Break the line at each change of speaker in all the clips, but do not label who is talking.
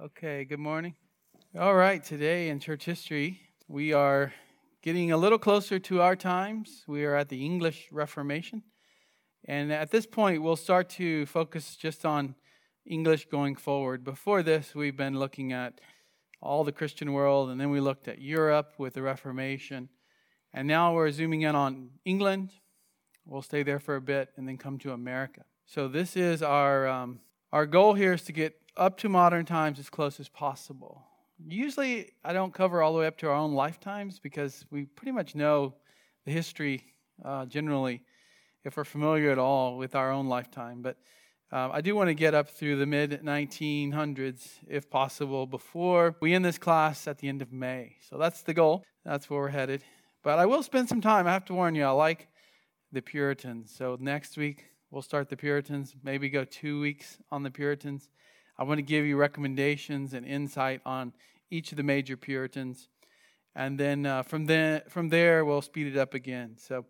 Okay, good morning. All right, today in church history, we are getting a little closer to our times. We are at the English Reformation. And at this point, we'll start to focus just on English going forward. Before this, we've been looking at all the Christian world, and then we looked at Europe with the Reformation. And now we're zooming in on England. We'll stay there for a bit and then come to America. So, this is our, um, our goal here is to get up to modern times as close as possible. Usually, I don't cover all the way up to our own lifetimes because we pretty much know the history uh, generally, if we're familiar at all with our own lifetime. But uh, I do want to get up through the mid 1900s, if possible, before we end this class at the end of May. So that's the goal. That's where we're headed. But I will spend some time. I have to warn you, I like the Puritans. So next week, we'll start the Puritans, maybe go two weeks on the Puritans. I want to give you recommendations and insight on each of the major Puritans. And then uh, from, then, from there, we'll speed it up again. So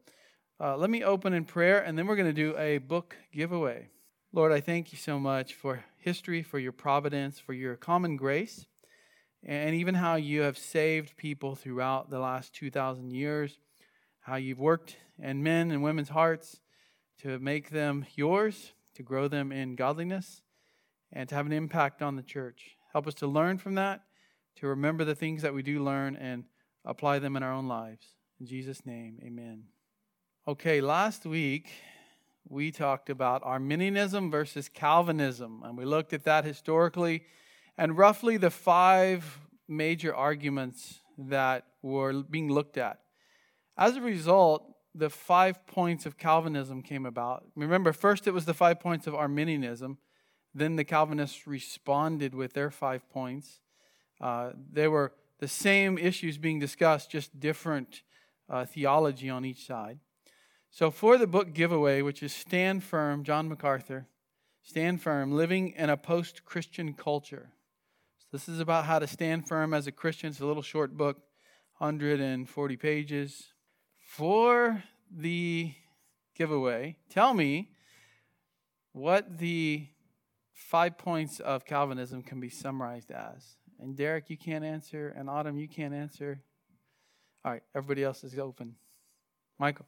uh, let me open in prayer, and then we're going to do a book giveaway. Lord, I thank you so much for history, for your providence, for your common grace, and even how you have saved people throughout the last 2,000 years, how you've worked in men and women's hearts to make them yours, to grow them in godliness and to have an impact on the church. Help us to learn from that, to remember the things that we do learn and apply them in our own lives. In Jesus' name, amen. Okay, last week we talked about Arminianism versus Calvinism, and we looked at that historically and roughly the five major arguments that were being looked at. As a result, the five points of Calvinism came about. Remember, first it was the five points of Arminianism. Then the Calvinists responded with their five points. Uh, they were the same issues being discussed, just different uh, theology on each side. So, for the book giveaway, which is Stand Firm, John MacArthur, Stand Firm, Living in a Post Christian Culture. So this is about how to stand firm as a Christian. It's a little short book, 140 pages. For the giveaway, tell me what the five points of Calvinism can be summarized as. And Derek, you can't answer, and Autumn, you can't answer. All right, everybody else is open. Michael.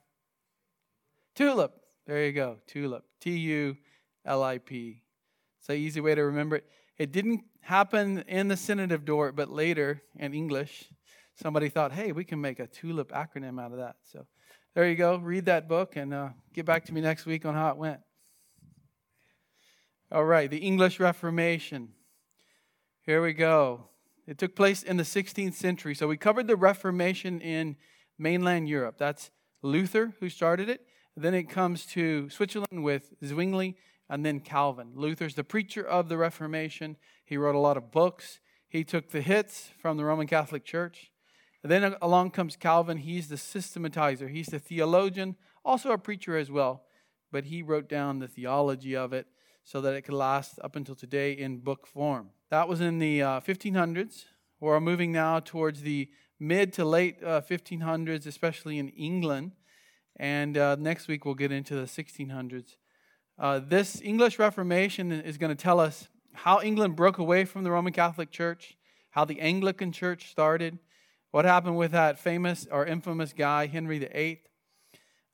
Tulip. There you go. Tulip. T U L I P. It's an easy way to remember it. It didn't happen in the Synod of Dort, but later in English, somebody thought, hey, we can make a TULIP acronym out of that. So there you go. Read that book and uh, get back to me next week on how it went. All right, the English Reformation. Here we go. It took place in the 16th century. So we covered the Reformation in mainland Europe. That's Luther who started it. Then it comes to Switzerland with Zwingli and then Calvin. Luther's the preacher of the Reformation. He wrote a lot of books. He took the hits from the Roman Catholic Church. And then along comes Calvin. He's the systematizer, he's the theologian, also a preacher as well. But he wrote down the theology of it so that it could last up until today in book form. That was in the uh, 1500s. We're moving now towards the mid to late uh, 1500s, especially in England. And uh, next week we'll get into the 1600s. Uh, this English Reformation is going to tell us how England broke away from the Roman Catholic Church, how the Anglican Church started, what happened with that famous or infamous guy, Henry VIII,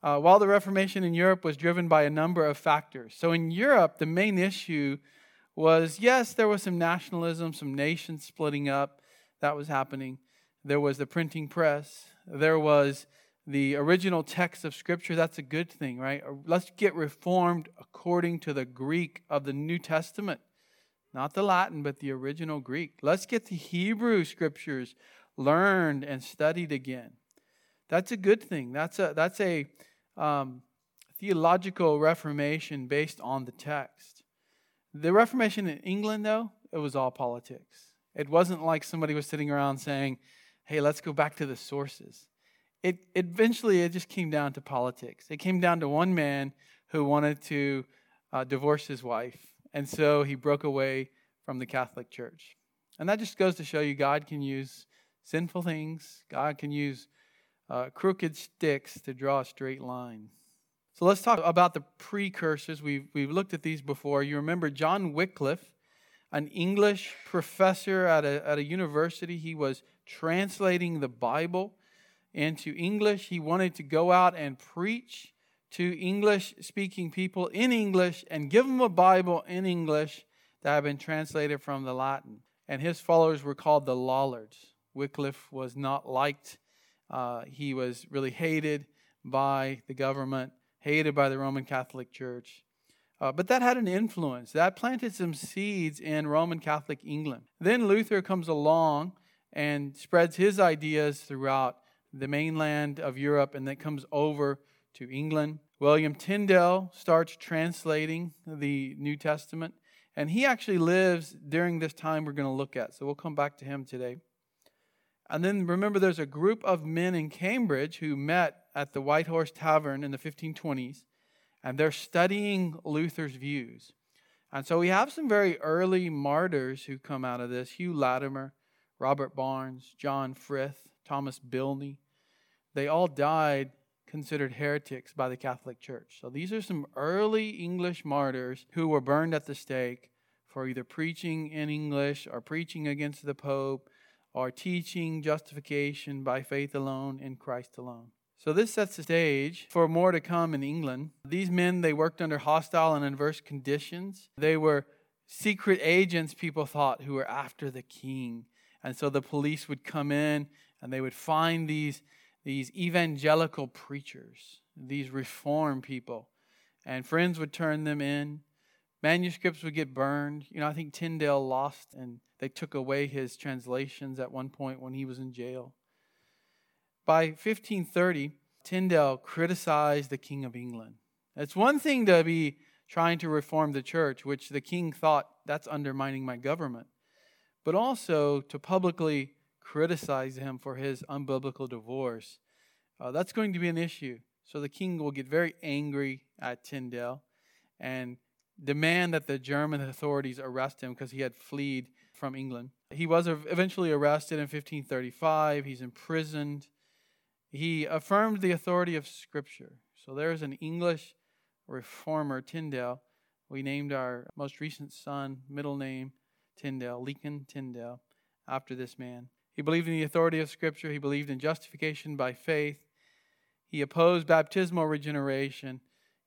uh, while the Reformation in Europe was driven by a number of factors. So in Europe, the main issue was yes, there was some nationalism, some nations splitting up. That was happening. There was the printing press. There was the original text of Scripture. That's a good thing, right? Uh, let's get reformed according to the Greek of the New Testament, not the Latin, but the original Greek. Let's get the Hebrew Scriptures learned and studied again. That's a good thing. That's a, that's a um, theological reformation based on the text. The Reformation in England, though, it was all politics. It wasn't like somebody was sitting around saying, hey, let's go back to the sources. It, eventually, it just came down to politics. It came down to one man who wanted to uh, divorce his wife, and so he broke away from the Catholic Church. And that just goes to show you God can use sinful things, God can use uh, crooked sticks to draw a straight line. So let's talk about the precursors. We've, we've looked at these before. You remember John Wycliffe an English professor at a, at a university. He was translating the Bible into English. He wanted to go out and preach to English speaking people in English and give them a Bible in English that had been translated from the Latin. And his followers were called the Lollards. Wycliffe was not liked, uh, he was really hated by the government, hated by the Roman Catholic Church. Uh, but that had an influence. That planted some seeds in Roman Catholic England. Then Luther comes along and spreads his ideas throughout the mainland of Europe and then comes over to England. William Tyndale starts translating the New Testament, and he actually lives during this time we're going to look at. So we'll come back to him today. And then remember, there's a group of men in Cambridge who met at the White Horse Tavern in the 1520s and they're studying Luther's views. And so we have some very early martyrs who come out of this Hugh Latimer, Robert Barnes, John Frith, Thomas Bilney. They all died considered heretics by the Catholic Church. So these are some early English martyrs who were burned at the stake for either preaching in English or preaching against the Pope or teaching justification by faith alone in Christ alone. So this sets the stage for more to come in England. These men, they worked under hostile and adverse conditions. They were secret agents, people thought, who were after the king. And so the police would come in and they would find these, these evangelical preachers, these reform people. And friends would turn them in. Manuscripts would get burned. You know, I think Tyndale lost and they took away his translations at one point when he was in jail. By 1530, Tyndale criticized the King of England. It's one thing to be trying to reform the church, which the king thought that's undermining my government, but also to publicly criticize him for his unbiblical divorce. Uh, that's going to be an issue. So the king will get very angry at Tyndale and demand that the German authorities arrest him because he had fled from England. He was eventually arrested in 1535. He's imprisoned. He affirmed the authority of Scripture. So there's an English reformer, Tyndale. We named our most recent son, middle name, Tyndale, Lecan Tyndale, after this man. He believed in the authority of Scripture. He believed in justification by faith. He opposed baptismal regeneration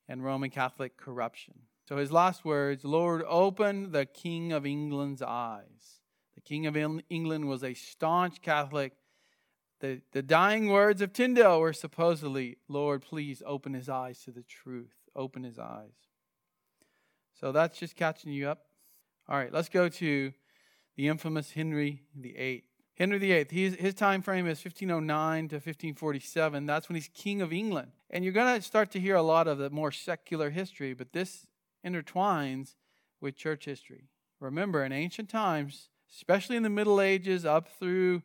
and Roman Catholic corruption. So his last words Lord, open the King of England's eyes. The King of England was a staunch Catholic the, the dying words of Tyndale were supposedly, Lord, please open his eyes to the truth. Open his eyes. So that's just catching you up. All right, let's go to the infamous Henry VIII. Henry VIII, his, his time frame is 1509 to 1547. That's when he's king of England. And you're going to start to hear a lot of the more secular history, but this intertwines with church history. Remember, in ancient times, especially in the Middle Ages up through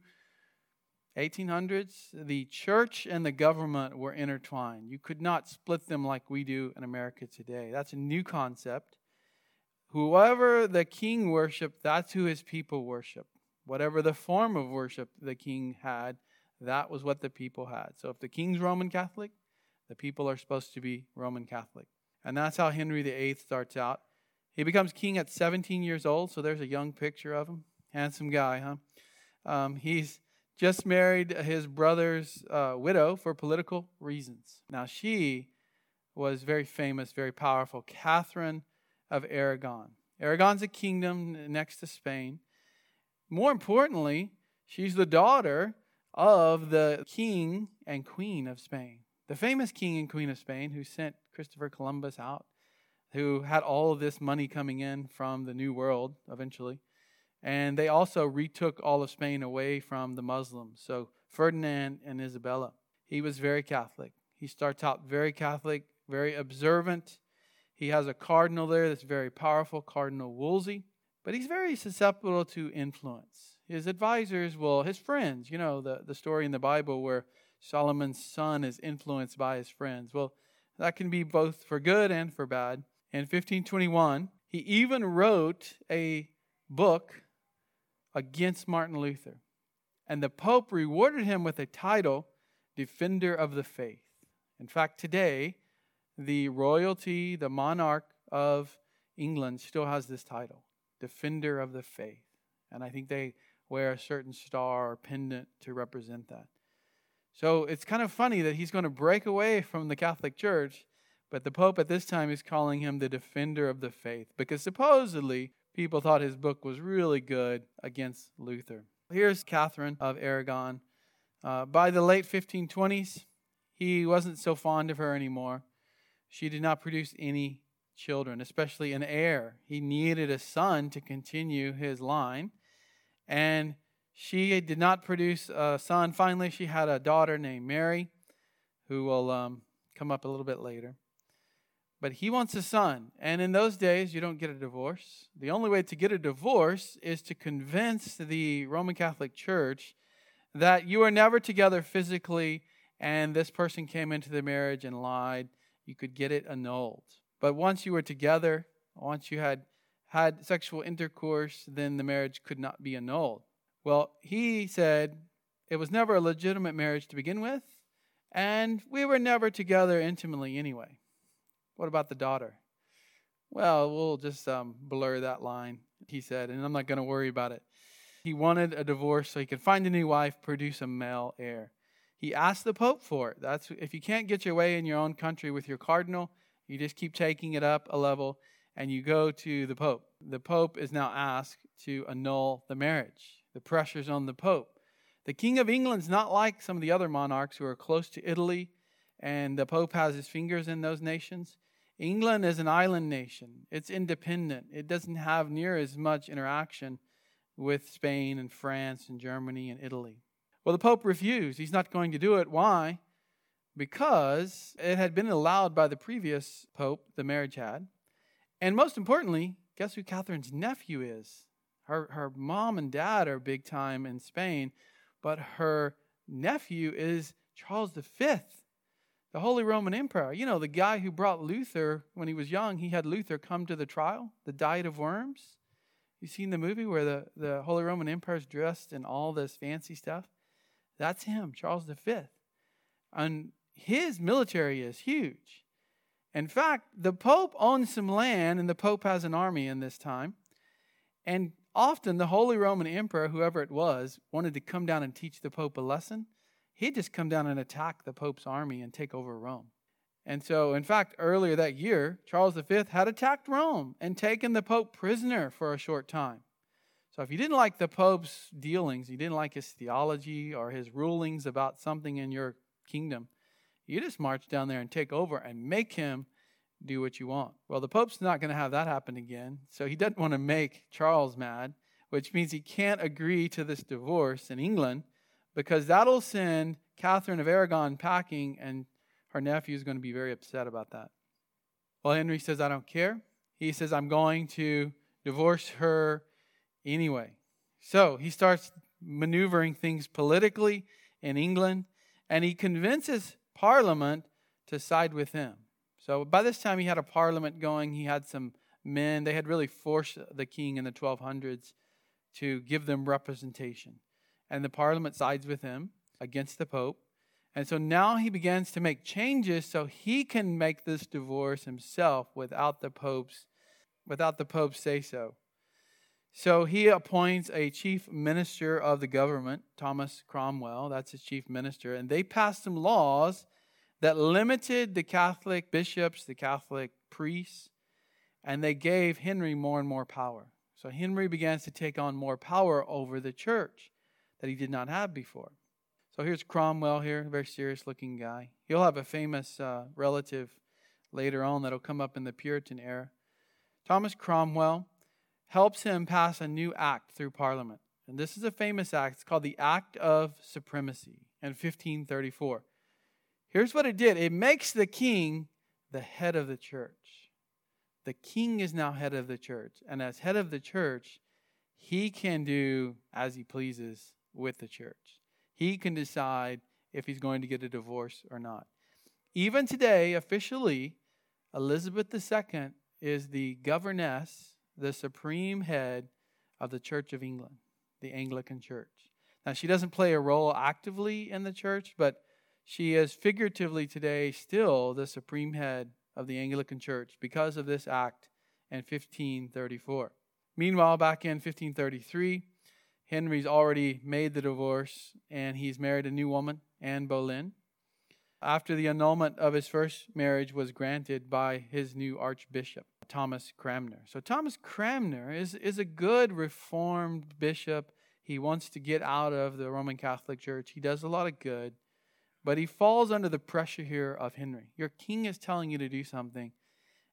1800s, the church and the government were intertwined. You could not split them like we do in America today. That's a new concept. Whoever the king worshiped, that's who his people worship. Whatever the form of worship the king had, that was what the people had. So if the king's Roman Catholic, the people are supposed to be Roman Catholic. And that's how Henry VIII starts out. He becomes king at 17 years old, so there's a young picture of him. Handsome guy, huh? Um, he's just married his brother's uh, widow for political reasons. Now, she was very famous, very powerful, Catherine of Aragon. Aragon's a kingdom next to Spain. More importantly, she's the daughter of the king and queen of Spain, the famous king and queen of Spain who sent Christopher Columbus out, who had all of this money coming in from the New World eventually. And they also retook all of Spain away from the Muslims. So Ferdinand and Isabella, he was very Catholic. He starts out very Catholic, very observant. He has a cardinal there that's very powerful, Cardinal Wolsey, but he's very susceptible to influence. His advisors will, his friends, you know, the, the story in the Bible where Solomon's son is influenced by his friends. Well, that can be both for good and for bad. In 1521, he even wrote a book against Martin Luther. And the Pope rewarded him with a title, Defender of the Faith. In fact, today, the royalty, the monarch of England still has this title. defender of the faith. And I think they wear a certain star or pendant to represent that. So it's kind of funny that he's going to break away from the Catholic Church, but the Pope at this time is calling him the defender of the faith because supposedly people thought his book was really good against Luther. Here's Catherine of Aragon. Uh, by the late 1520s, he wasn't so fond of her anymore. She did not produce any children, especially an heir. He needed a son to continue his line. And she did not produce a son. Finally, she had a daughter named Mary, who will um, come up a little bit later. But he wants a son. And in those days, you don't get a divorce. The only way to get a divorce is to convince the Roman Catholic Church that you are never together physically and this person came into the marriage and lied. You could get it annulled. But once you were together, once you had had sexual intercourse, then the marriage could not be annulled. Well, he said it was never a legitimate marriage to begin with, and we were never together intimately anyway. What about the daughter? Well, we'll just um, blur that line, he said, and I'm not going to worry about it. He wanted a divorce so he could find a new wife, produce a male heir. He asked the Pope for it. That's if you can't get your way in your own country with your cardinal, you just keep taking it up a level and you go to the Pope. The Pope is now asked to annul the marriage. The pressure's on the Pope. The King of England's not like some of the other monarchs who are close to Italy, and the Pope has his fingers in those nations. England is an island nation. It's independent. It doesn't have near as much interaction with Spain and France and Germany and Italy. Well, the Pope refused. He's not going to do it. Why? Because it had been allowed by the previous Pope, the marriage had. And most importantly, guess who Catherine's nephew is? Her, her mom and dad are big time in Spain, but her nephew is Charles V, the Holy Roman Emperor. You know, the guy who brought Luther when he was young, he had Luther come to the trial, the Diet of Worms. You seen the movie where the, the Holy Roman Emperor is dressed in all this fancy stuff? That's him, Charles V. And his military is huge. In fact, the Pope owns some land, and the Pope has an army in this time. And often the Holy Roman Emperor, whoever it was, wanted to come down and teach the Pope a lesson. He'd just come down and attack the Pope's army and take over Rome. And so, in fact, earlier that year, Charles V had attacked Rome and taken the Pope prisoner for a short time. So if you didn't like the Pope's dealings, you didn't like his theology or his rulings about something in your kingdom, you just march down there and take over and make him do what you want. Well, the Pope's not going to have that happen again. So he doesn't want to make Charles mad, which means he can't agree to this divorce in England because that'll send Catherine of Aragon packing, and her nephew is going to be very upset about that. Well, Henry says, I don't care. He says, I'm going to divorce her anyway. So he starts maneuvering things politically in England, and he convinces Parliament to side with him. So by this time, he had a parliament going. He had some men. They had really forced the king in the 1200s to give them representation. And the parliament sides with him against the pope. And so now he begins to make changes so he can make this divorce himself without the pope's without the pope say so. So he appoints a chief minister of the government, Thomas Cromwell, that's his chief minister, and they pass some laws that limited the Catholic bishops, the Catholic priests, and they gave Henry more and more power. So Henry begins to take on more power over the church that he did not have before. So here's Cromwell here, a very serious looking guy. He'll have a famous uh, relative later on that'll come up in the Puritan era. Thomas Cromwell helps him pass a new act through Parliament. And this is a famous act. It's called the Act of Supremacy in 1534. Here's what it did it makes the king the head of the church. The king is now head of the church. And as head of the church, he can do as he pleases with the church. He can decide if he's going to get a divorce or not. Even today, officially, Elizabeth II is the governess the supreme head of the Church of England, the Anglican Church. Now, she doesn't play a role actively in the church, but she is figuratively today still the supreme head of the Anglican Church because of this act in 1534. Meanwhile, back in 1533, Henry's already made the divorce and he's married a new woman, Anne Boleyn. After the annulment of his first marriage was granted by his new archbishop, Thomas Cranmer. So, Thomas Cranmer is, is a good reformed bishop. He wants to get out of the Roman Catholic Church. He does a lot of good, but he falls under the pressure here of Henry. Your king is telling you to do something.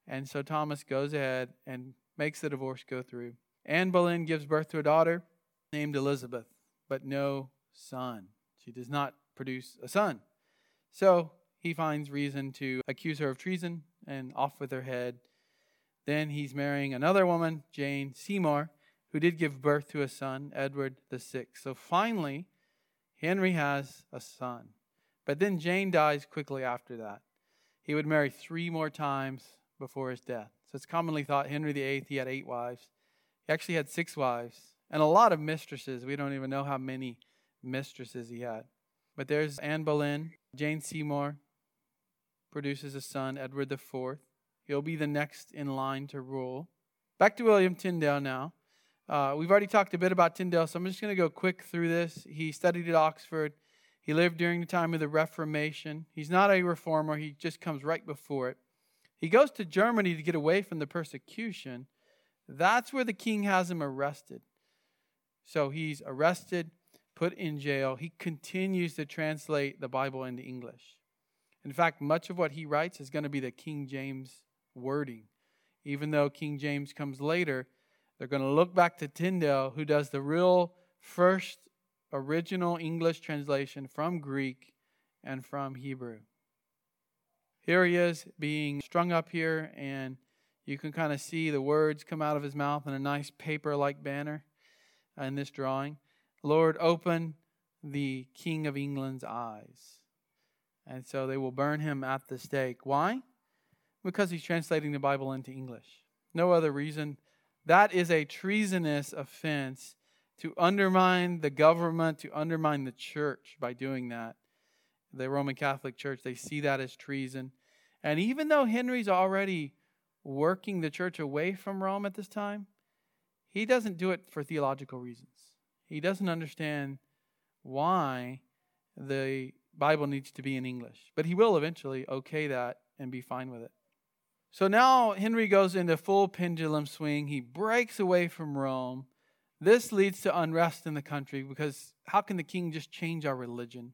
And so Thomas goes ahead and makes the divorce go through. Anne Boleyn gives birth to a daughter named Elizabeth, but no son. She does not produce a son. So he finds reason to accuse her of treason and off with her head. Then he's marrying another woman, Jane Seymour, who did give birth to a son, Edward VI. So finally, Henry has a son. But then Jane dies quickly after that. He would marry three more times before his death. So it's commonly thought Henry VIII, he had eight wives. He actually had six wives and a lot of mistresses. We don't even know how many mistresses he had. But there's Anne Boleyn. Jane Seymour produces a son, Edward IV. He'll be the next in line to rule. Back to William Tyndale now. Uh, we've already talked a bit about Tyndale, so I'm just going to go quick through this. He studied at Oxford. He lived during the time of the Reformation. He's not a reformer, he just comes right before it. He goes to Germany to get away from the persecution. That's where the king has him arrested. So he's arrested, put in jail. He continues to translate the Bible into English. In fact, much of what he writes is going to be the King James wording. Even though King James comes later, they're going to look back to Tyndale, who does the real first original English translation from Greek and from Hebrew. Here he is being strung up here, and you can kind of see the words come out of his mouth in a nice paper like banner in this drawing. Lord, open the King of England's eyes. And so they will burn him at the stake. Why? Because he's translating the Bible into English. No other reason. That is a treasonous offense to undermine the government, to undermine the church by doing that the Roman Catholic Church. They see that as treason. And even though Henry's already working the church away from Rome at this time, he doesn't do it for theological reasons. He doesn't understand why the Bible needs to be in English. But he will eventually okay that and be fine with it. So now Henry goes into full pendulum swing. He breaks away from Rome. This leads to unrest in the country because how can the king just change our religion?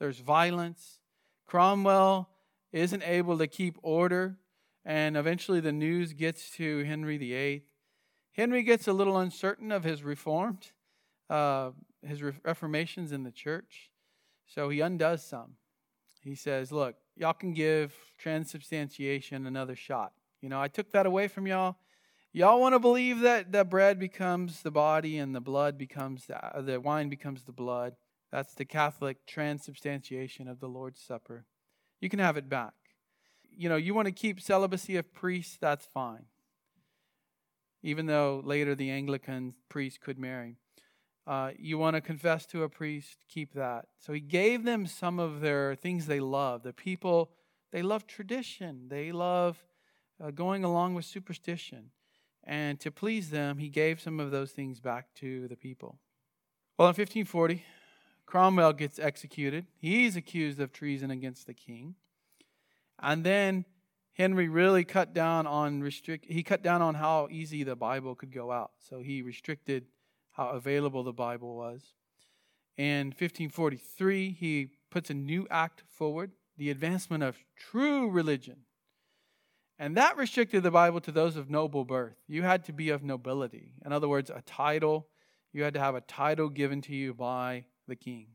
There's violence. Cromwell isn't able to keep order, and eventually the news gets to Henry VIII. Henry gets a little uncertain of his reformed, uh, his reformations in the church, so he undoes some. He says, Look, y'all can give transubstantiation another shot. You know, I took that away from y'all. Y'all want to believe that the bread becomes the body and the blood becomes the, the wine becomes the blood. That's the Catholic transubstantiation of the Lord's Supper. You can have it back. You know, you want to keep celibacy of priests, that's fine. Even though later the Anglican priest could marry. Uh, you want to confess to a priest, keep that. So he gave them some of their things they love. The people, they love tradition, they love uh, going along with superstition. And to please them, he gave some of those things back to the people. Well, in 1540, Cromwell gets executed. He's accused of treason against the king. And then Henry really cut down on restrict he cut down on how easy the Bible could go out. So he restricted how available the Bible was. In 1543, he puts a new act forward, the advancement of true religion. And that restricted the Bible to those of noble birth. You had to be of nobility. In other words, a title. You had to have a title given to you by the king,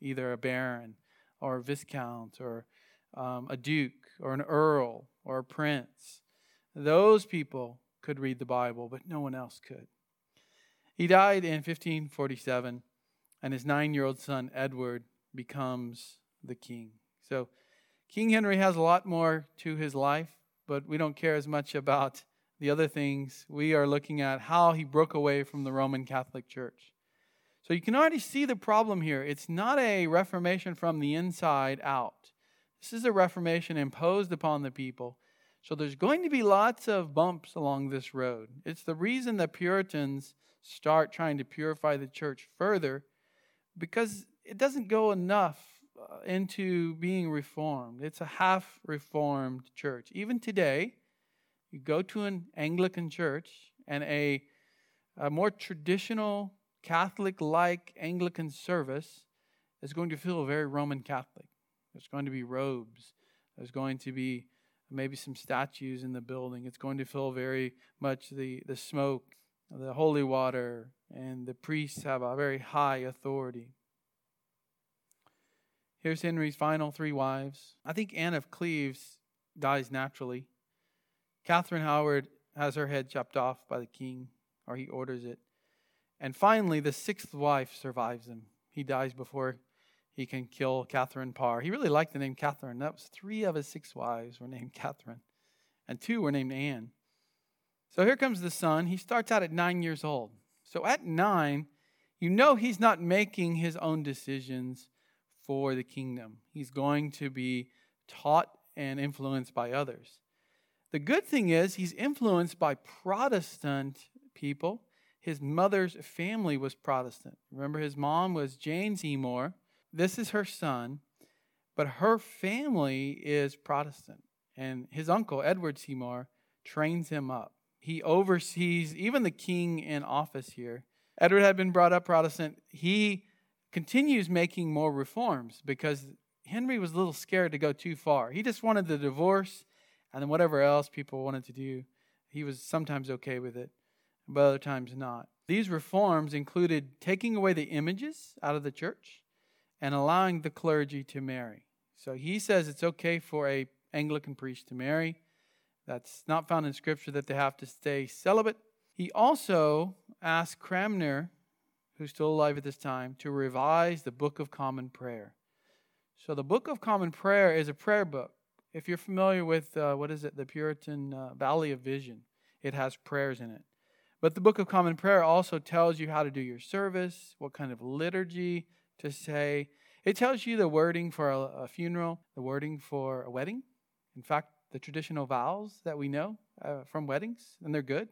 either a baron or a viscount or um, a duke or an earl or a prince. Those people could read the Bible, but no one else could. He died in 1547, and his nine year old son, Edward, becomes the king. So, King Henry has a lot more to his life, but we don't care as much about the other things. We are looking at how he broke away from the Roman Catholic Church. So you can already see the problem here. It's not a reformation from the inside out. This is a reformation imposed upon the people So there's going to be lots of bumps along this road. It's the reason that Puritans start trying to purify the church further because it doesn't go enough Uh, into being reformed. It's a half reformed church. Even today, you go to an Anglican church and a, a more traditional Catholic like Anglican service is going to feel very Roman Catholic. There's going to be robes, there's going to be maybe some statues in the building. It's going to feel very much the, the smoke, the holy water, and the priests have a very high authority. Here's Henry's final three wives. I think Anne of Cleves dies naturally. Catherine Howard has her head chopped off by the king, or he orders it. And finally, the sixth wife survives him. He dies before he can kill Catherine Parr. He really liked the name Catherine. That was three of his six wives were named Catherine, and two were named Anne. So here comes the son. He starts out at nine years old. So at nine, you know he's not making his own decisions for the kingdom. He's going to be taught and influenced by others. The good thing is, he's influenced by Protestant people. His mother's family was Protestant. Remember, his mom was Jane Seymour. This is her son, but her family is Protestant. And his uncle, Edward Seymour, trains him up. He oversees even the king in office here. Edward had been brought up Protestant. He continues making more reforms because Henry was a little scared to go too far. He just wanted the divorce and then whatever else people wanted to do. He was sometimes okay with it, but other times not. These reforms included taking away the images out of the church and allowing the clergy to marry. So he says it's okay for a Anglican priest to marry. That's not found in scripture that they have to stay celibate. He also asked Cranmer who's still alive at this time, to revise the Book of Common Prayer. So, the Book of Common Prayer is a prayer book. If you're familiar with, uh, what is it, the Puritan uh, Valley of Vision, it has prayers in it. But the Book of Common Prayer also tells you how to do your service, what kind of liturgy to say. It tells you the wording for a, a funeral, the wording for a wedding. In fact, the traditional vows that we know uh, from weddings, and they're good,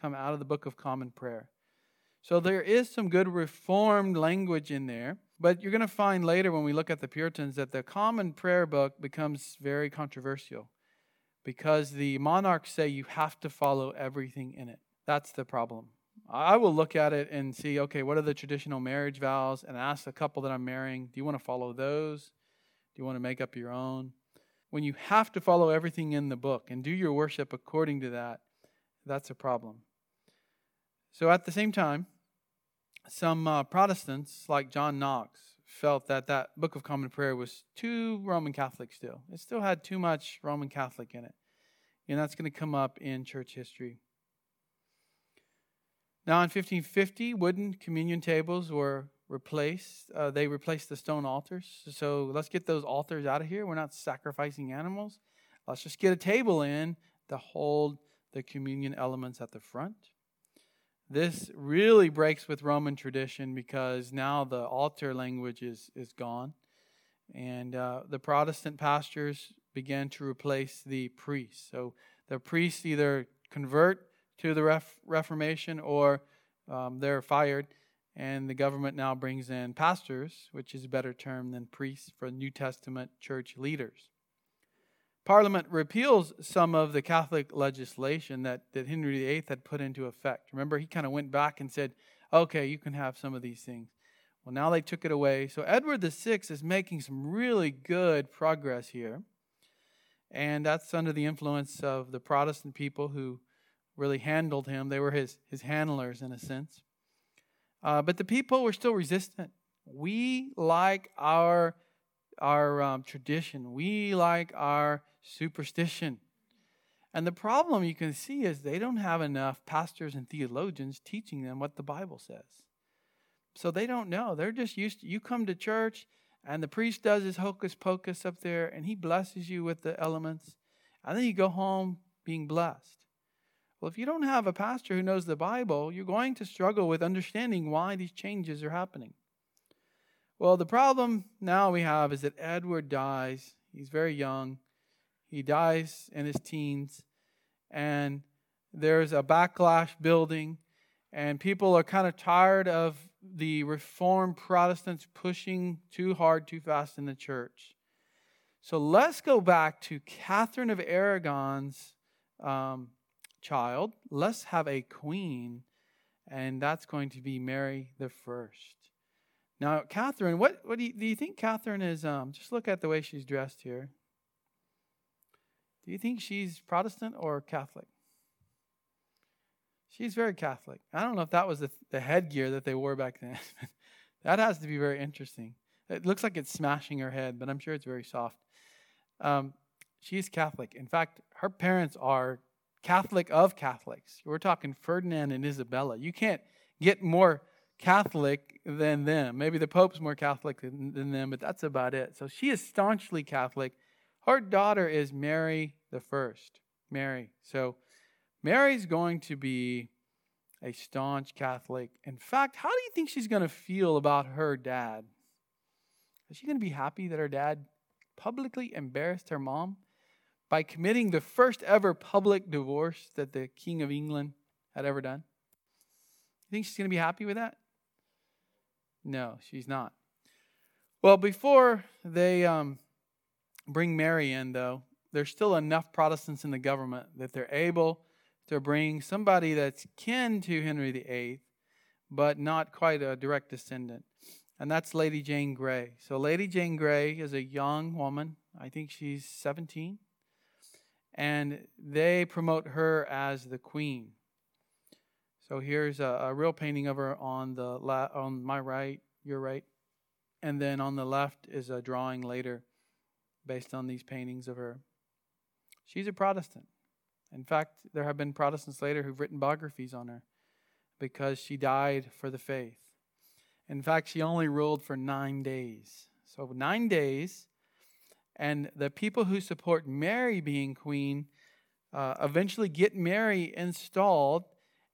come out of the Book of Common Prayer. So there is some good reformed language in there. But you're going to find later when we look at the Puritans that the common prayer book becomes very controversial because the monarchs say you have to follow everything in it. That's the problem. I will look at it and see, okay, what are the traditional marriage vows? And ask the couple that I'm marrying, do you want to follow those? Do you want to make up your own? When you have to follow everything in the book and do your worship according to that, that's a problem. So at the same time, some uh, Protestants, like John Knox, felt that that Book of Common Prayer was too Roman Catholic still. It still had too much Roman Catholic in it. And that's going to come up in church history. Now, in 1550, wooden communion tables were replaced. Uh, they replaced the stone altars. So let's get those altars out of here. We're not sacrificing animals. Let's just get a table in to hold the communion elements at the front. This really breaks with Roman tradition because now the altar language is, is gone. And uh, the Protestant pastors began to replace the priests. So the priests either convert to the Ref- Reformation or um, they're fired. And the government now brings in pastors, which is a better term than priests for New Testament church leaders. Parliament repeals some of the Catholic legislation that, that Henry VIII had put into effect. Remember, he kind of went back and said, okay, you can have some of these things. Well, now they took it away. So Edward VI is making some really good progress here. And that's under the influence of the Protestant people who really handled him. They were his, his handlers, in a sense. Uh, but the people were still resistant. We like our, our um, tradition, we like our superstition. And the problem you can see is they don't have enough pastors and theologians teaching them what the Bible says. So they don't know. They're just used to you come to church and the priest does his hocus pocus up there and he blesses you with the elements. And then you go home being blessed. Well, if you don't have a pastor who knows the Bible, you're going to struggle with understanding why these changes are happening. Well, the problem now we have is that Edward dies. He's very young. He dies in his teens, and there's a backlash building, and people are kind of tired of the Reformed Protestants pushing too hard, too fast in the church. So let's go back to Catherine of Aragon's um, child. Let's have a queen, and that's going to be Mary the First. Now, Catherine, what, what do, you, do you think Catherine is? Um, just look at the way she's dressed here. Do you think she's Protestant or Catholic? She's very Catholic. I don't know if that was the, the headgear that they wore back then. that has to be very interesting. It looks like it's smashing her head, but I'm sure it's very soft. Um, she's Catholic. In fact, her parents are Catholic of Catholics. We're talking Ferdinand and Isabella. You can't get more Catholic than them. Maybe the Pope's more Catholic than, than them, but that's about it. So she is staunchly Catholic. Her daughter is Mary the First. Mary. So Mary's going to be a staunch Catholic. In fact, how do you think she's going to feel about her dad? Is she going to be happy that her dad publicly embarrassed her mom by committing the first ever public divorce that the King of England had ever done? You think she's going to be happy with that? No, she's not. Well, before they um, bring Mary in, though, there's still enough Protestants in the government that they're able to bring somebody that's kin to Henry VIII, but not quite a direct descendant. And that's Lady Jane Grey. So, Lady Jane Grey is a young woman. I think she's 17. And they promote her as the queen. So here's a, a real painting of her on the la- on my right, your right, and then on the left is a drawing later, based on these paintings of her. She's a Protestant. In fact, there have been Protestants later who've written biographies on her because she died for the faith. In fact, she only ruled for nine days. So, nine days, and the people who support Mary being queen uh, eventually get Mary installed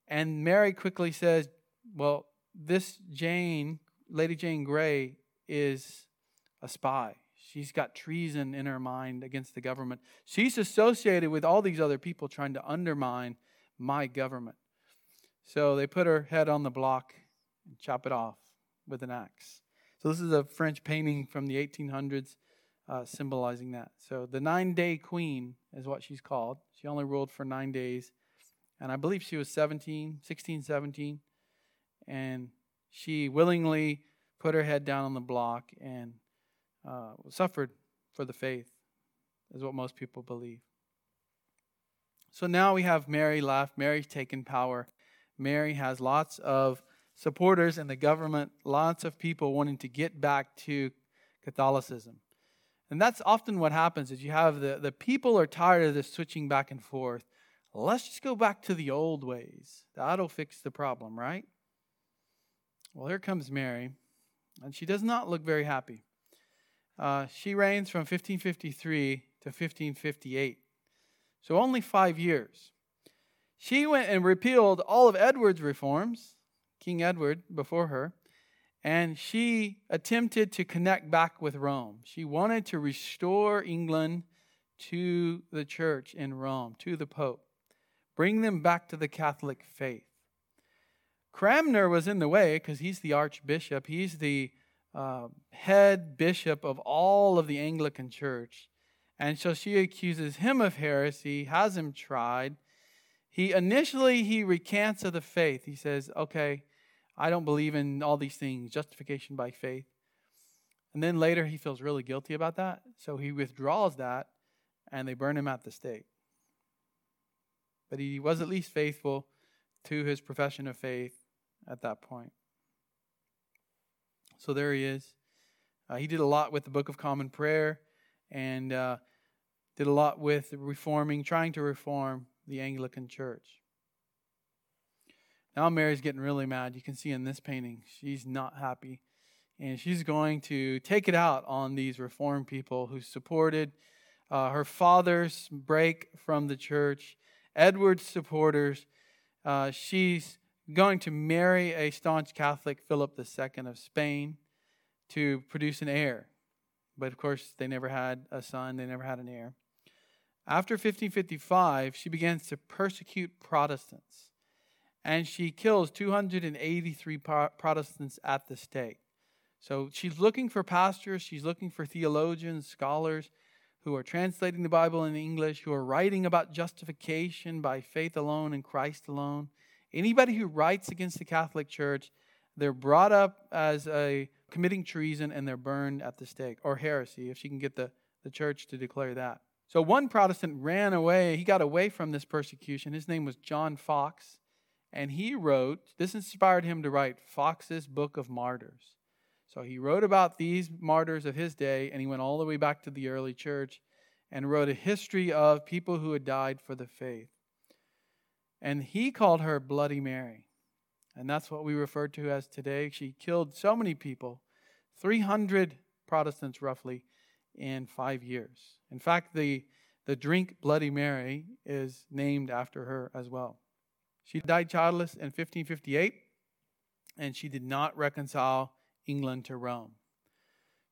and Mary quickly says, Well, this Jane, Lady Jane Grey, is a spy. She's got treason in her mind against the government. She's associated with all these other people trying to undermine my government. So they put her head on the block and chop it off with an axe. So this is a French painting from the 1800s uh, symbolizing that. So the nine day queen is what she's called. She only ruled for nine days. And I believe she was 17, 16, 17. And she willingly put her head down on the block and uh, suffered for the faith, is what most people believe. So now we have Mary left. Mary's taken power. Mary has lots of supporters in the government, lots of people wanting to get back to Catholicism. And that's often what happens is you have the, the people are tired of this switching back and forth. Let's just go back to the old ways. That'll fix the problem, right? Well, here comes Mary, and she does not look very happy. Uh, she reigns from 1553 to 1558, so only five years. She went and repealed all of Edward's reforms, King Edward before her, and she attempted to connect back with Rome. She wanted to restore England to the church in Rome, to the Pope. Bring them back to the Catholic faith. Cranmer was in the way because he's the archbishop, he's the uh, head bishop of all of the Anglican church. And so she accuses him of heresy, has him tried. He initially he recants of the faith. He says, "Okay, I don't believe in all these things, justification by faith." And then later he feels really guilty about that, so he withdraws that and they burn him at the stake. But he was at least faithful to his profession of faith at that point. So there he is. Uh, he did a lot with the Book of Common Prayer and uh, did a lot with reforming, trying to reform the Anglican Church. Now Mary's getting really mad. You can see in this painting, she's not happy. And she's going to take it out on these reformed people who supported uh, her father's break from the church Edward's supporters. Uh, she's going to marry a staunch Catholic, Philip II of Spain, to produce an heir. But of course, they never had a son, they never had an heir. After 1555, she begins to persecute Protestants, and she kills 283 Protestants at the stake. So she's looking for pastors, she's looking for theologians, scholars who are translating the Bible in English, who are writing about justification by faith alone and Christ alone. Anybody who writes against the Catholic Church, they're brought up as a committing treason and they're burned at the stake, or heresy, if she can get the, the church to declare that. So one Protestant ran away. He got away from this persecution. His name was John Foxe. And he wrote, this inspired him to write Foxe's Book of Martyrs. So he wrote about these martyrs of his day, and he went all the way back to the early church and wrote a history of people who had died for the faith. And he called her Bloody Mary. And that's what we refer to as today. She killed so many people, 300 Protestants roughly, in five years. In fact, the, the drink Bloody Mary is named after her as well. She died childless in 1558, and she did not reconcile England to Rome.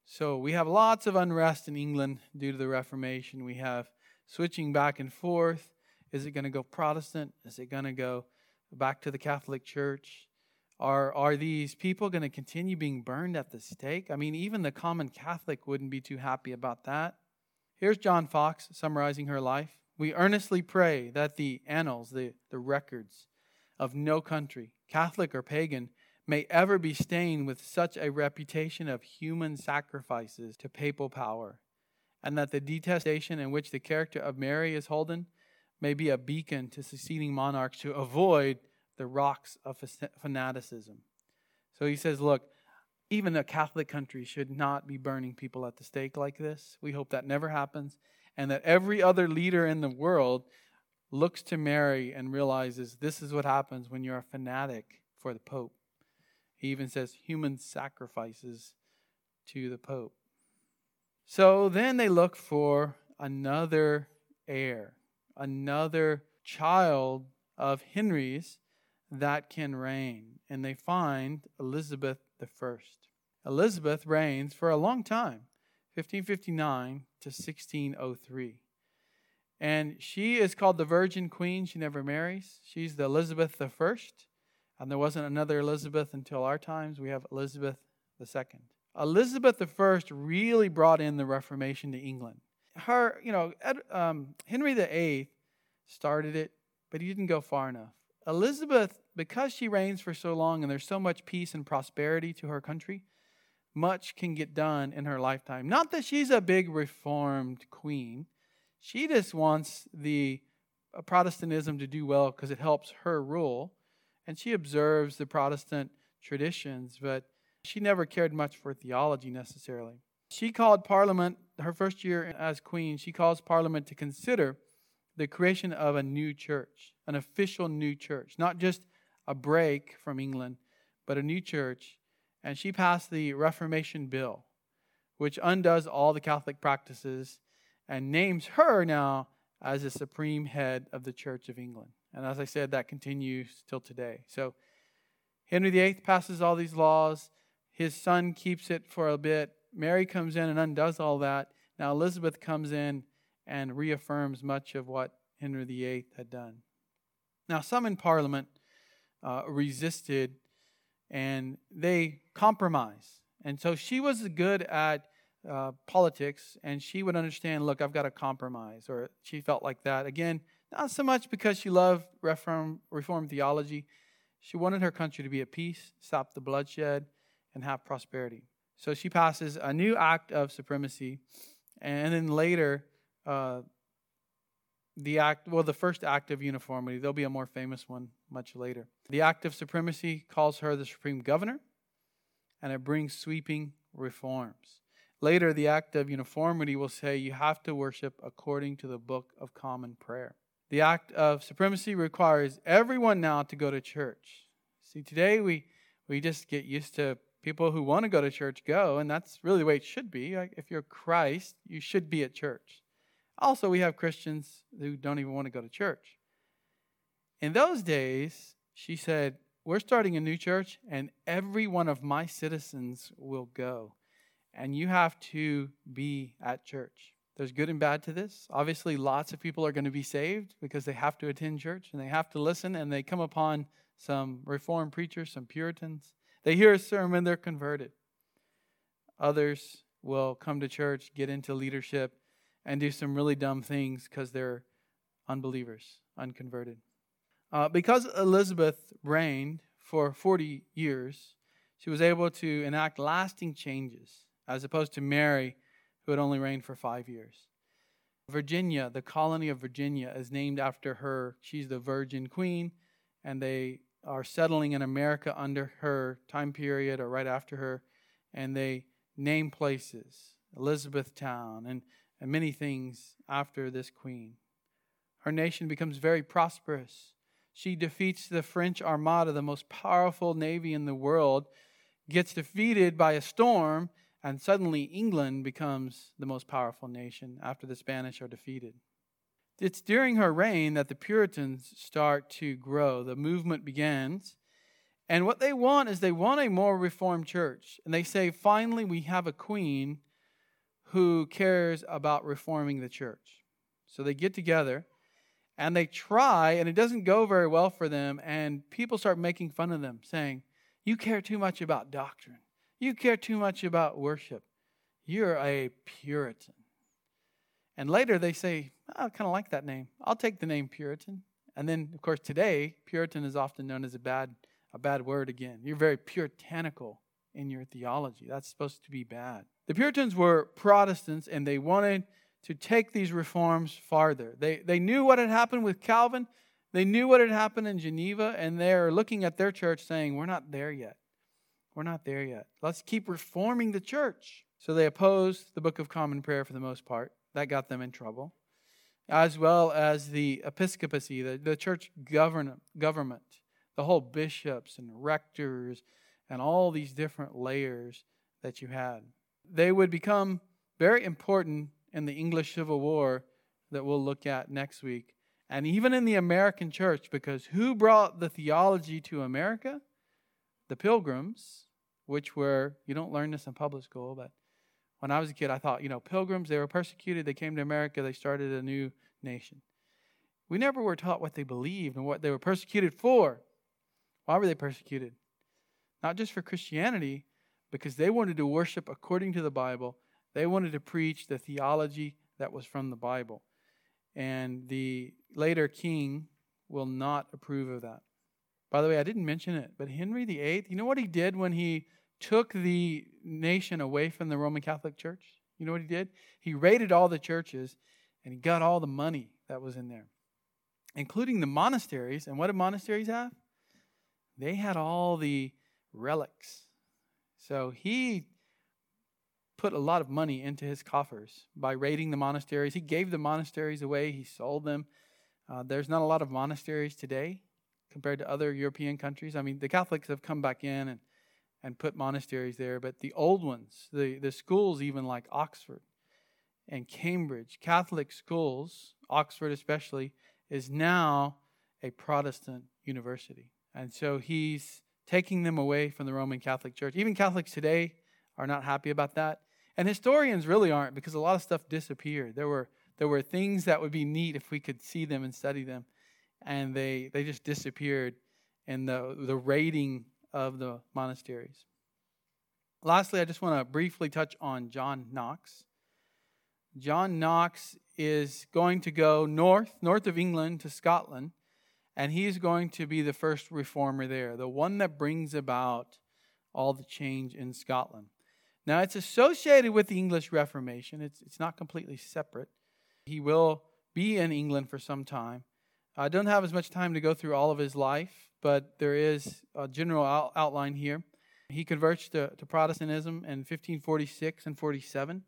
So we have lots of unrest in England due to the Reformation. We have switching back and forth. Is it going to go Protestant? Is it going to go back to the Catholic Church? Are, are these people going to continue being burned at the stake? I mean, even the common Catholic wouldn't be too happy about that. Here's John Foxe summarizing her life. We earnestly pray that the annals, the, the records of no country, Catholic or pagan, may ever be stained with such a reputation of human sacrifices to papal power, and that the detestation in which the character of Mary is holden may be a beacon to succeeding monarchs to avoid the rocks of fanaticism. So he says, look, even a Catholic country should not be burning people at the stake like this. We hope that never happens, and that every other leader in the world looks to Mary and realizes this is what happens when you're a fanatic for the Pope. He even says human sacrifices to the Pope. So then they look for another heir, another child of Henry's that can reign. And they find Elizabeth I. Elizabeth reigns for a long time, 1559 to 1603. And she is called the Virgin Queen. She never marries. She's the Elizabeth I. And there wasn't another Elizabeth until our times. We have Elizabeth II. Elizabeth I really brought in the Reformation to England. Her, you know, um, Henry VIII started it, but he didn't go far enough. Elizabeth, because she reigns for so long and there's so much peace and prosperity to her country, much can get done in her lifetime. Not that she's a big reformed queen, she just wants the uh, Protestantism to do well because it helps her rule and she observes the Protestant traditions, but she never cared much for theology necessarily. She called Parliament, her first year as queen, she calls Parliament to consider the creation of a new church, an official new church, not just a break from England, but a new church. And she passed the Reformation Bill, which undoes all the Catholic practices and names her now as the supreme head of the Church of England. And as I said, that continues till today. So Henry VIII passes all these laws. His son keeps it for a bit. Mary comes in and undoes all that. Now Elizabeth comes in and reaffirms much of what Henry VIII had done. Now, some in Parliament uh, resisted and they compromise. And so she was good at uh, politics and she would understand look, I've got to compromise, or she felt like that. Again, not so much because she loved reform, reform theology. She wanted her country to be at peace, stop the bloodshed, and have prosperity. So she passes a new act of supremacy. And then later, uh, the act, well, the first act of uniformity, there'll be a more famous one much later. The act of supremacy calls her the supreme governor, and it brings sweeping reforms. Later, the act of uniformity will say you have to worship according to the book of common prayer. The act of supremacy requires everyone now to go to church. See, today we, we just get used to people who want to go to church go, and that's really the way it should be. If you're Christ, you should be at church. Also, we have Christians who don't even want to go to church. In those days, she said, We're starting a new church, and every one of my citizens will go. And you have to be at church. There's good and bad to this. Obviously, lots of people are going to be saved because they have to attend church and they have to listen, and they come upon some Reformed preachers, some Puritans. They hear a sermon, they're converted. Others will come to church, get into leadership, and do some really dumb things because they're unbelievers, unconverted. Uh, because Elizabeth reigned for 40 years, she was able to enact lasting changes, as opposed to Mary, who had only reigned for five years. Virginia, the colony of Virginia, is named after her. She's the Virgin Queen, and they are settling in America under her time period or right after her, and they name places, Elizabethtown, and, and many things after this queen. Her nation becomes very prosperous. She defeats the French Armada, the most powerful navy in the world, gets defeated by a storm, and suddenly England becomes the most powerful nation after the Spanish are defeated. It's during her reign that the Puritans start to grow. The movement begins. And what they want is they want a more reformed church. And they say, finally, we have a queen who cares about reforming the church. So they get together and they try, and it doesn't go very well for them. And people start making fun of them, saying, You care too much about doctrine. You care too much about worship. You're a Puritan. And later they say, ah, I kind of like that name. I'll take the name Puritan. And then, of course, today, Puritan is often known as a bad, a bad word again. You're very puritanical in your theology. That's supposed to be bad. The Puritans were Protestants and they wanted to take these reforms farther. They, they knew what had happened with Calvin, they knew what had happened in Geneva, and they're looking at their church saying, We're not there yet. We're not there yet. Let's keep reforming the church. So they opposed the Book of Common Prayer for the most part. That got them in trouble. As well as the episcopacy, the, the church govern, government, the whole bishops and rectors, and all these different layers that you had. They would become very important in the English Civil War that we'll look at next week, and even in the American church, because who brought the theology to America? The pilgrims, which were, you don't learn this in public school, but when I was a kid, I thought, you know, pilgrims, they were persecuted, they came to America, they started a new nation. We never were taught what they believed and what they were persecuted for. Why were they persecuted? Not just for Christianity, because they wanted to worship according to the Bible. They wanted to preach the theology that was from the Bible. And the later king will not approve of that. By the way, I didn't mention it, but Henry VIII, you know what he did when he took the nation away from the Roman Catholic Church. You know what he did? He raided all the churches and he got all the money that was in there, including the monasteries. And what did monasteries have? They had all the relics. So he put a lot of money into his coffers by raiding the monasteries. He gave the monasteries away, he sold them. Uh, there's not a lot of monasteries today compared to other European countries. I mean, the Catholics have come back in and and put monasteries there, but the old ones, the, the schools, even like Oxford and Cambridge, Catholic schools, Oxford especially, is now a Protestant university. And so he's taking them away from the Roman Catholic Church. Even Catholics today are not happy about that. And historians really aren't because a lot of stuff disappeared. There were, there were things that would be neat if we could see them and study them, and they, they just disappeared in the, the raiding of the monasteries. Lastly, I just want to briefly touch on John Knox. John Knox is going to go north, north of England to Scotland, and he's going to be the first reformer there, the one that brings about all the change in Scotland. Now, it's associated with the English Reformation, it's, it's not completely separate. He will be in England for some time. I don't have as much time to go through all of his life, but there is a general out- outline here. He converts to, to Protestantism in 1546 and 47.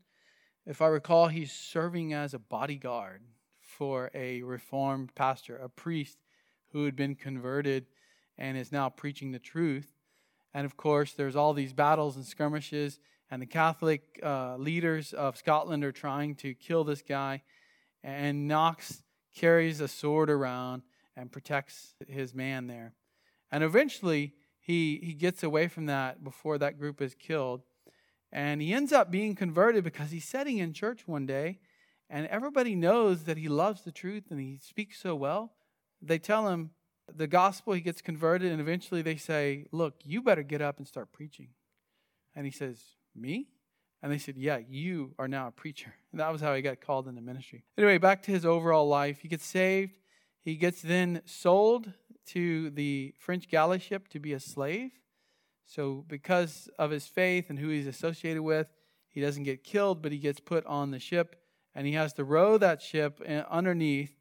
If I recall, he's serving as a bodyguard for a reformed pastor, a priest who had been converted and is now preaching the truth. And of course, there's all these battles and skirmishes, and the Catholic uh, leaders of Scotland are trying to kill this guy. And Knox carries a sword around and protects his man there. And eventually, he, he gets away from that before that group is killed. And he ends up being converted because he's sitting in church one day And everybody knows that he loves the truth and he speaks so well. They tell him the gospel, he gets converted, and eventually they say, Look, you better get up and start preaching. And he says, Me? And they said, Yeah, you are now a preacher. And that was how he got called into ministry. Anyway, back to his overall life. He gets saved. He gets then sold to the French galley ship to be a slave. So, because of his faith and who he's associated with, he doesn't get killed, but he gets put on the ship and he has to row that ship uh, underneath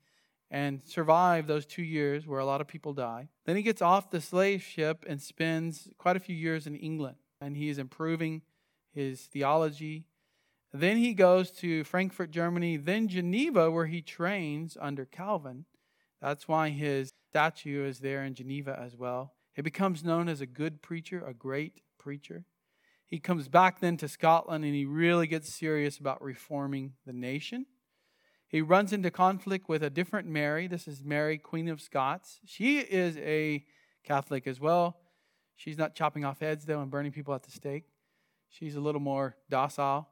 and survive those two years where a lot of people die. Then he gets off the slave ship and spends quite a few years in England and he is improving his theology. Then he goes to Frankfurt, Germany, then Geneva, where he trains under Calvin. That's why his statue is there in Geneva as well. He becomes known as a good preacher, a great preacher. He comes back then to Scotland and he really gets serious about reforming the nation. He runs into conflict with a different Mary. This is Mary, Queen of Scots. She is a Catholic as well. She's not chopping off heads, though, and burning people at the stake. She's a little more docile.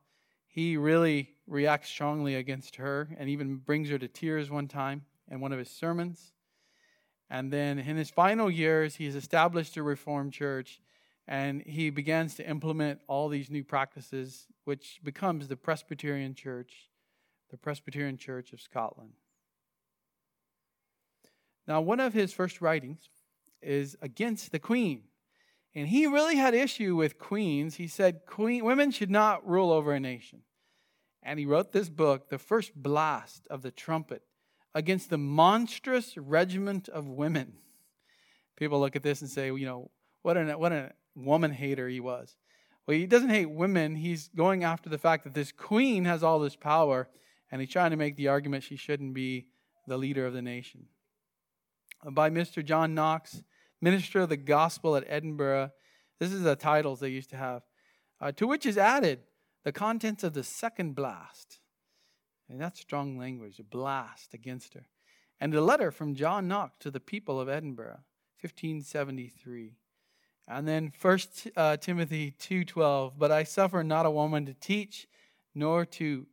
He really reacts strongly against her and even brings her to tears one time in one of his sermons. And then in his final years, he's established a Reformed church and he begins to implement all these new practices, which becomes the Presbyterian Church, the Presbyterian Church of Scotland. Now, one of his first writings is against the Queen. And he really had issue with queens. He said queen, women should not rule over a nation. And he wrote this book, The First Blast of the Trumpet, against the monstrous regiment of women. People look at this and say, you know, what a, what a woman hater he was. Well, he doesn't hate women. He's going after the fact that this queen has all this power, and he's trying to make the argument she shouldn't be the leader of the nation. By Mr. John Knox, minister of the gospel at Edinburgh. This is the titles they used to have. Uh, to which is added the contents of the second blast. And that's strong language, a blast against her. And a letter from John Knox to the people of Edinburgh, 1573. And then First uh, Timothy 2.12, But I suffer not a woman to teach, nor to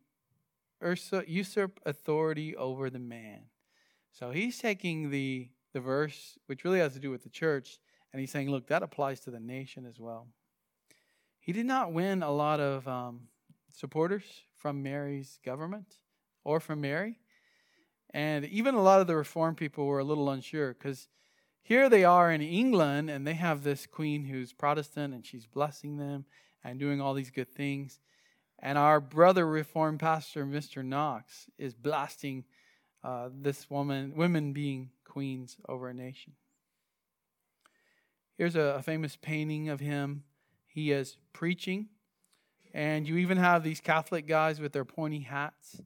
usurp authority over the man. So he's taking the the verse, which really has to do with the church, and he's saying, look, that applies to the nation as well. He did not win a lot of um, supporters from Mary's government or from Mary. And even a lot of the reform people were a little unsure because here they are in England and they have this queen who's Protestant and she's blessing them and doing all these good things. And our brother reformed pastor, Mr. Knox, is blasting uh, this woman, women being queens over a nation. Here's a, a famous painting of him. He is preaching, and you even have these Catholic guys with their pointy hats.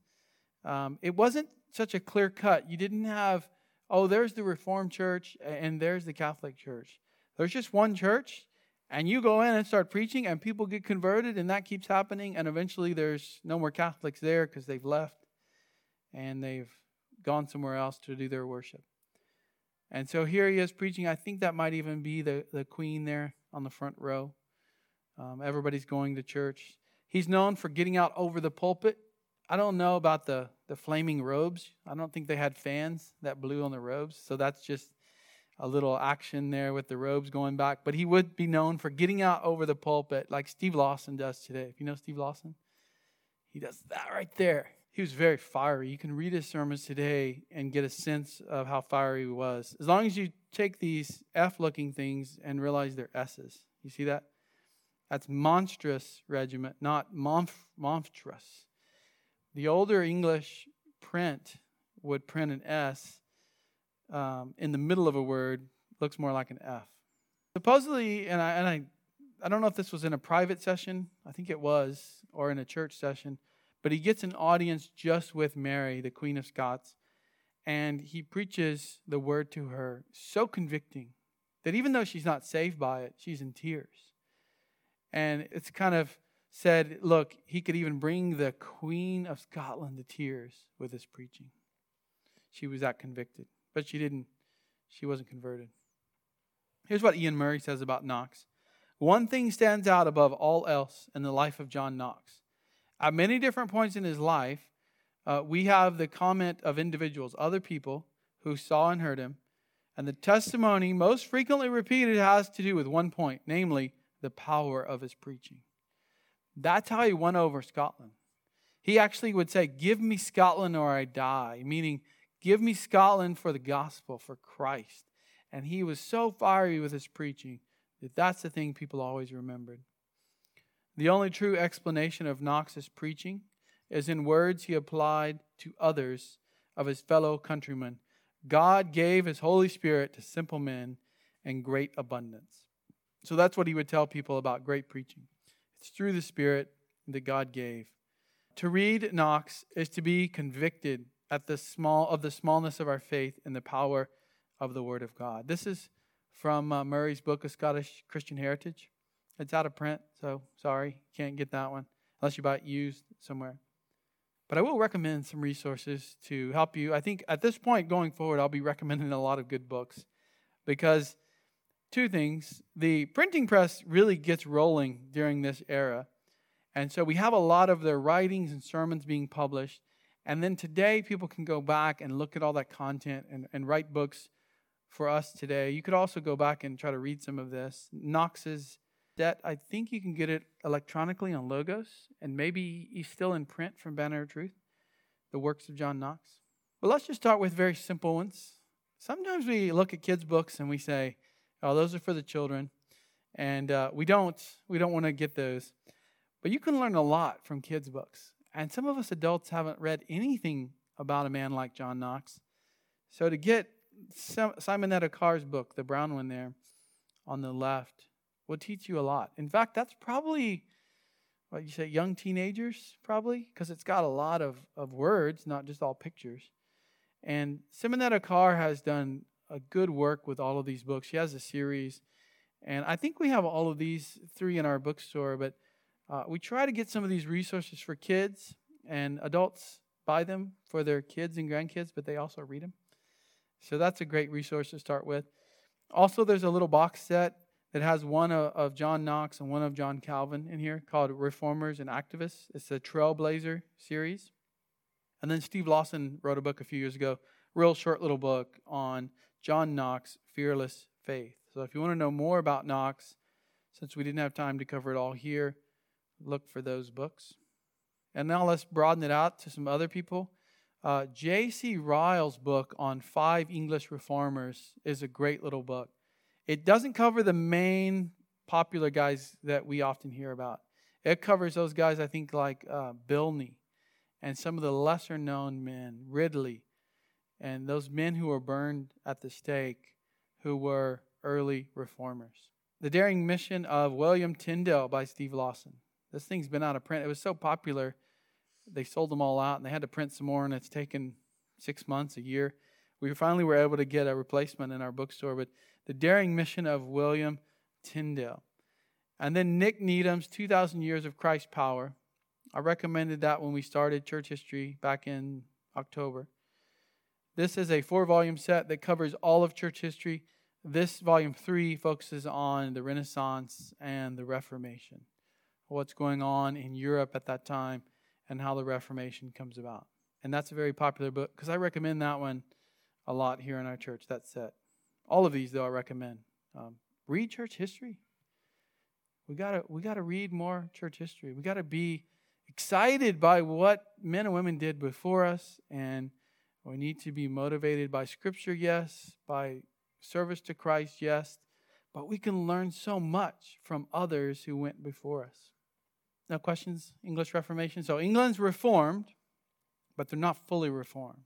Um, it wasn't such a clear cut. You didn't have, oh, there's the Reformed Church and there's the Catholic Church. There's just one church, and you go in and start preaching, and people get converted, and that keeps happening, and eventually there's no more Catholics there because they've left and they've gone somewhere else to do their worship. And so here he is preaching. I think that might even be the, the queen there on the front row. Um, everybody's going to church. He's known for getting out over the pulpit. I don't know about the, the flaming robes. I don't think they had fans that blew on the robes. So that's just a little action there with the robes going back. But he would be known for getting out over the pulpit like Steve Lawson does today. If you know Steve Lawson, he does that right there he was very fiery. You can read his sermons today and get a sense of how fiery he was. As long as you take these F looking things and realize they're S's. You see that? That's monstrous regiment, not monf- monstrous. The older English print would print an S um, in the middle of a word, looks more like an F. Supposedly, and I, and I, I don't know if this was in a private session, I think it was, or in a church session but he gets an audience just with Mary, the Queen of Scots, and he preaches the word to her so convicting that even though she's not saved by it, she's in tears. And it's kind of said, look, he could even bring the Queen of Scotland to tears with his preaching. She was that convicted, but she didn't, she wasn't converted. Here's what Iain Murray says about Knox. One thing stands out above all else in the life of John Knox at many different points in his life, uh, we have the comment of individuals, other people who saw and heard him. And the testimony most frequently repeated has to do with one point, namely the power of his preaching. That's how he won over Scotland. He actually would say, Give me Scotland or I die, meaning, Give me Scotland for the gospel, for Christ. And he was so fiery with his preaching that that's the thing people always remembered. The only true explanation of Knox's preaching is in words he applied to others of his fellow countrymen. God gave his Holy Spirit to simple men in great abundance. So that's what he would tell people about great preaching. It's through the Spirit that God gave. To read Knox is to be convicted at the small of the smallness of our faith and the power of the Word of God. This is from uh, Murray's book of Scottish Christian Heritage. It's out of print, so sorry, can't get that one unless you buy it used somewhere. But I will recommend some resources to help you. I think at this point going forward, I'll be recommending a lot of good books because two things. The printing press really gets rolling during this era. And so we have a lot of their writings and sermons being published. And then today, people can go back and look at all that content and, and write books for us today. You could also go back and try to read some of this. Knox's Debt, I think you can get it electronically on Logos, and maybe he's still in print from Banner of Truth, the works of John Knox. But let's just start with very simple ones. Sometimes we look at kids' books and we say, "Oh, those are for the children," and uh, we don't we don't want to get those. But you can learn a lot from kids' books, and some of us adults haven't read anything about a man like John Knox. So to get Simonetta Carr's book, the brown one there on the left, will teach you a lot. In fact, that's probably what you say, young teenagers, probably, because it's got a lot of, of words, not just all pictures. And Simonetta Carr has done a good work with all of these books. She has a series, and I think we have all of these three in our bookstore, but uh, we try to get some of these resources for kids and adults buy them for their kids and grandkids, but they also read them. So that's a great resource to start with. Also, there's a little box set that has one of John Knox and one of John Calvin in here called Reformers and Activists. It's a Trailblazer series. And then Steve Lawson wrote a book a few years ago, real short little book on John Knox, Fearless Faith. So if you want to know more about Knox, since we didn't have time to cover it all here, look for those books. And now let's broaden it out to some other people. Uh, J.C. Ryle's book on five English reformers is a great little book. It doesn't cover the main popular guys that we often hear about. It covers those guys, I think, like uh, Bilney and some of the lesser known men, Ridley, and those men who were burned at the stake who were early reformers. The Daring Mission of William Tyndale by Steve Lawson. This thing's been out of print. It was so popular, they sold them all out and they had to print some more, and it's taken six months, a year. We finally were able to get a replacement in our bookstore, but the Daring Mission of William Tyndale. And then Nick Needham's 2,000 Years of Christ Power. I recommended that when we started church history back in October. This is a four volume set that covers all of church history. This volume three focuses on the Renaissance and the Reformation, what's going on in Europe at that time, and how the Reformation comes about. And that's a very popular book because I recommend that one a lot here in our church, that set. All of these, though, I recommend. Um, read church history. We gotta we gotta read more church history. We gotta be excited by what men and women did before us, and we need to be motivated by Scripture, yes, by service to Christ, yes, but we can learn so much from others who went before us. Now, questions? English Reformation. So England's reformed, but they're not fully reformed.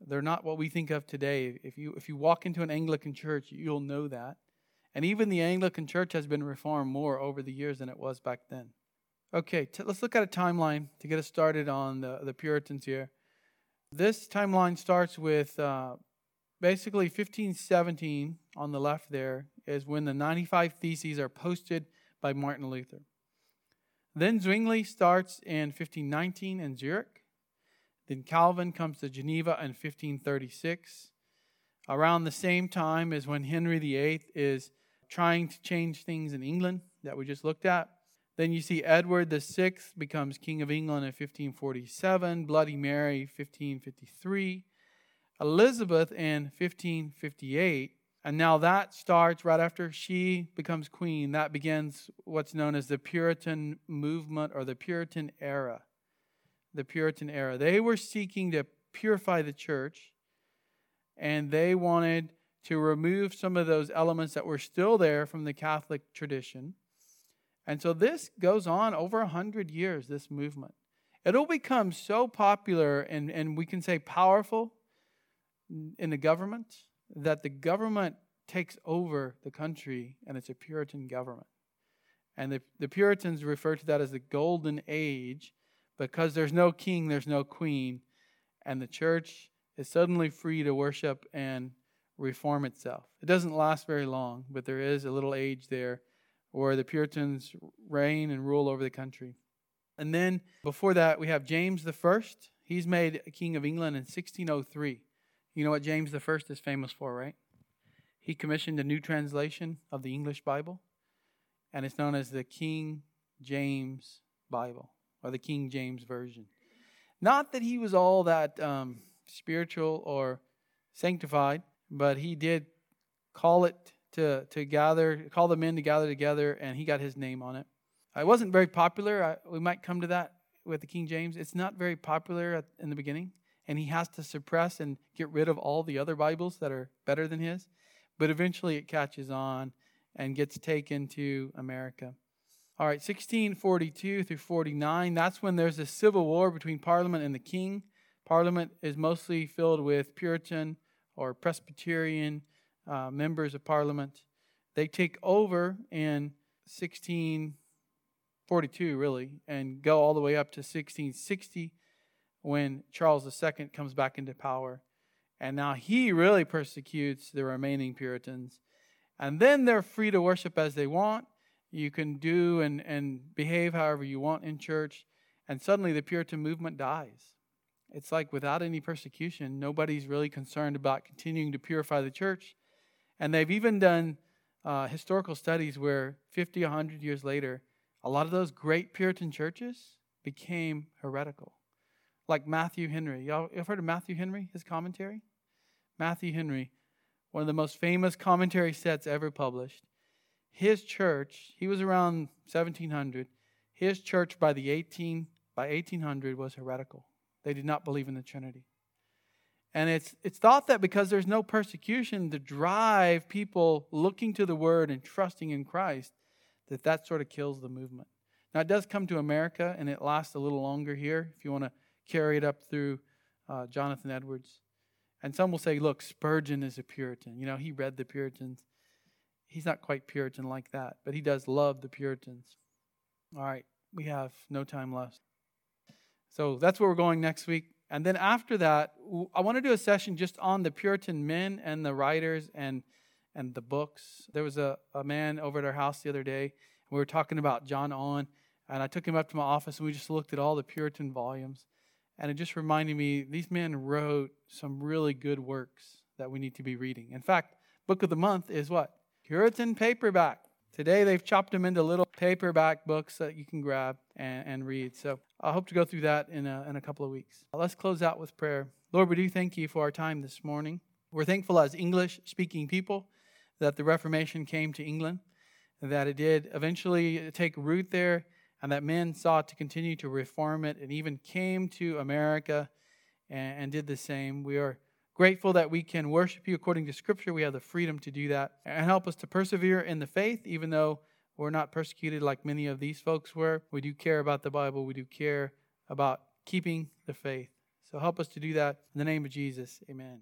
They're not what we think of today. If you, if you walk into an Anglican church, you'll know that. And even the Anglican church has been reformed more over the years than it was back then. Okay, t- let's look at a timeline to get us started on the, the Puritans here. This timeline starts with uh, basically 1517 on the left there is when the 95 Theses are posted by Martin Luther. Then Zwingli starts in 1519 in Zurich. Then Calvin comes to Geneva in 1536. Around the same time as when Henry VIII is trying to change things in England that we just looked at. Then you see Edward VI becomes King of England in 1547, Bloody Mary 1553, Elizabeth in 1558. And now that starts right after she becomes queen. That begins what's known as the Puritan movement or the Puritan era. The Puritan era. They were seeking to purify the church, and they wanted to remove some of those elements that were still there from the Catholic tradition and so this goes on over a hundred years, this movement. It'll become so popular and, and we can say powerful in the government that the government takes over the country and it's a Puritan government. And the, the Puritans refer to that as the golden age because there's no king, there's no queen, and the church is suddenly free to worship and reform itself. It doesn't last very long, but there is a little age there where the Puritans reign and rule over the country. And then before that, we have James the First. He's made king of England in 1603. You know what James the First is famous for, right? He commissioned a new translation of the English Bible, and it's known as the King James Bible or the King James Version. Not that he was all that um, spiritual or sanctified, but he did call it to, to gather, call the men to gather together, and he got his name on it. It wasn't very popular. I, we might come to that with the King James. It's not very popular at, in the beginning, and he has to suppress and get rid of all the other Bibles that are better than his. But eventually it catches on and gets taken to America. All right, 1642 through 49, that's when there's a civil war between Parliament and the king. Parliament is mostly filled with Puritan or Presbyterian uh, members of parliament. They take over in 1642, really, and go all the way up to 1660 when Charles II comes back into power. And now he really persecutes the remaining Puritans. And then they're free to worship as they want. You can do and, and behave however you want in church. And suddenly the Puritan movement dies. It's like without any persecution, nobody's really concerned about continuing to purify the church. And they've even done uh, historical studies where 50, 100 years later, a lot of those great Puritan churches became heretical. Like Matthew Henry. Y'all have heard of Matthew Henry, his commentary? Matthew Henry, one of the most famous commentary sets ever published. His church, he was around 1700. His church by the 18 by 1800 was heretical. They did not believe in the Trinity. And it's, it's thought that because there's no persecution to drive people looking to the word and trusting in Christ, that that sort of kills the movement. Now, it does come to America and it lasts a little longer here if you want to carry it up through uh, Jonathan Edwards. And some will say, look, Spurgeon is a Puritan. You know, he read the Puritans. He's not quite Puritan like that, but he does love the Puritans. All right, we have no time left. So that's where we're going next week. And then after that, I want to do a session just on the Puritan men and the writers and and the books. There was a, a man over at our house the other day, and we were talking about John Owen, and I took him up to my office and we just looked at all the Puritan volumes. And it just reminded me these men wrote some really good works that we need to be reading. In fact, book of the month is what? Puritan paperback. Today they've chopped them into little paperback books that you can grab and, and read. So I hope to go through that in a, in a couple of weeks. Let's close out with prayer. Lord, we do thank you for our time this morning. We're thankful as English speaking people that the Reformation came to England, that it did eventually take root there, and that men sought to continue to reform it and even came to America and, and did the same. We are Grateful that we can worship you according to Scripture. We have the freedom to do that. And help us to persevere in the faith, even though we're not persecuted like many of these folks were. We do care about the Bible, we do care about keeping the faith. So help us to do that. In the name of Jesus, amen.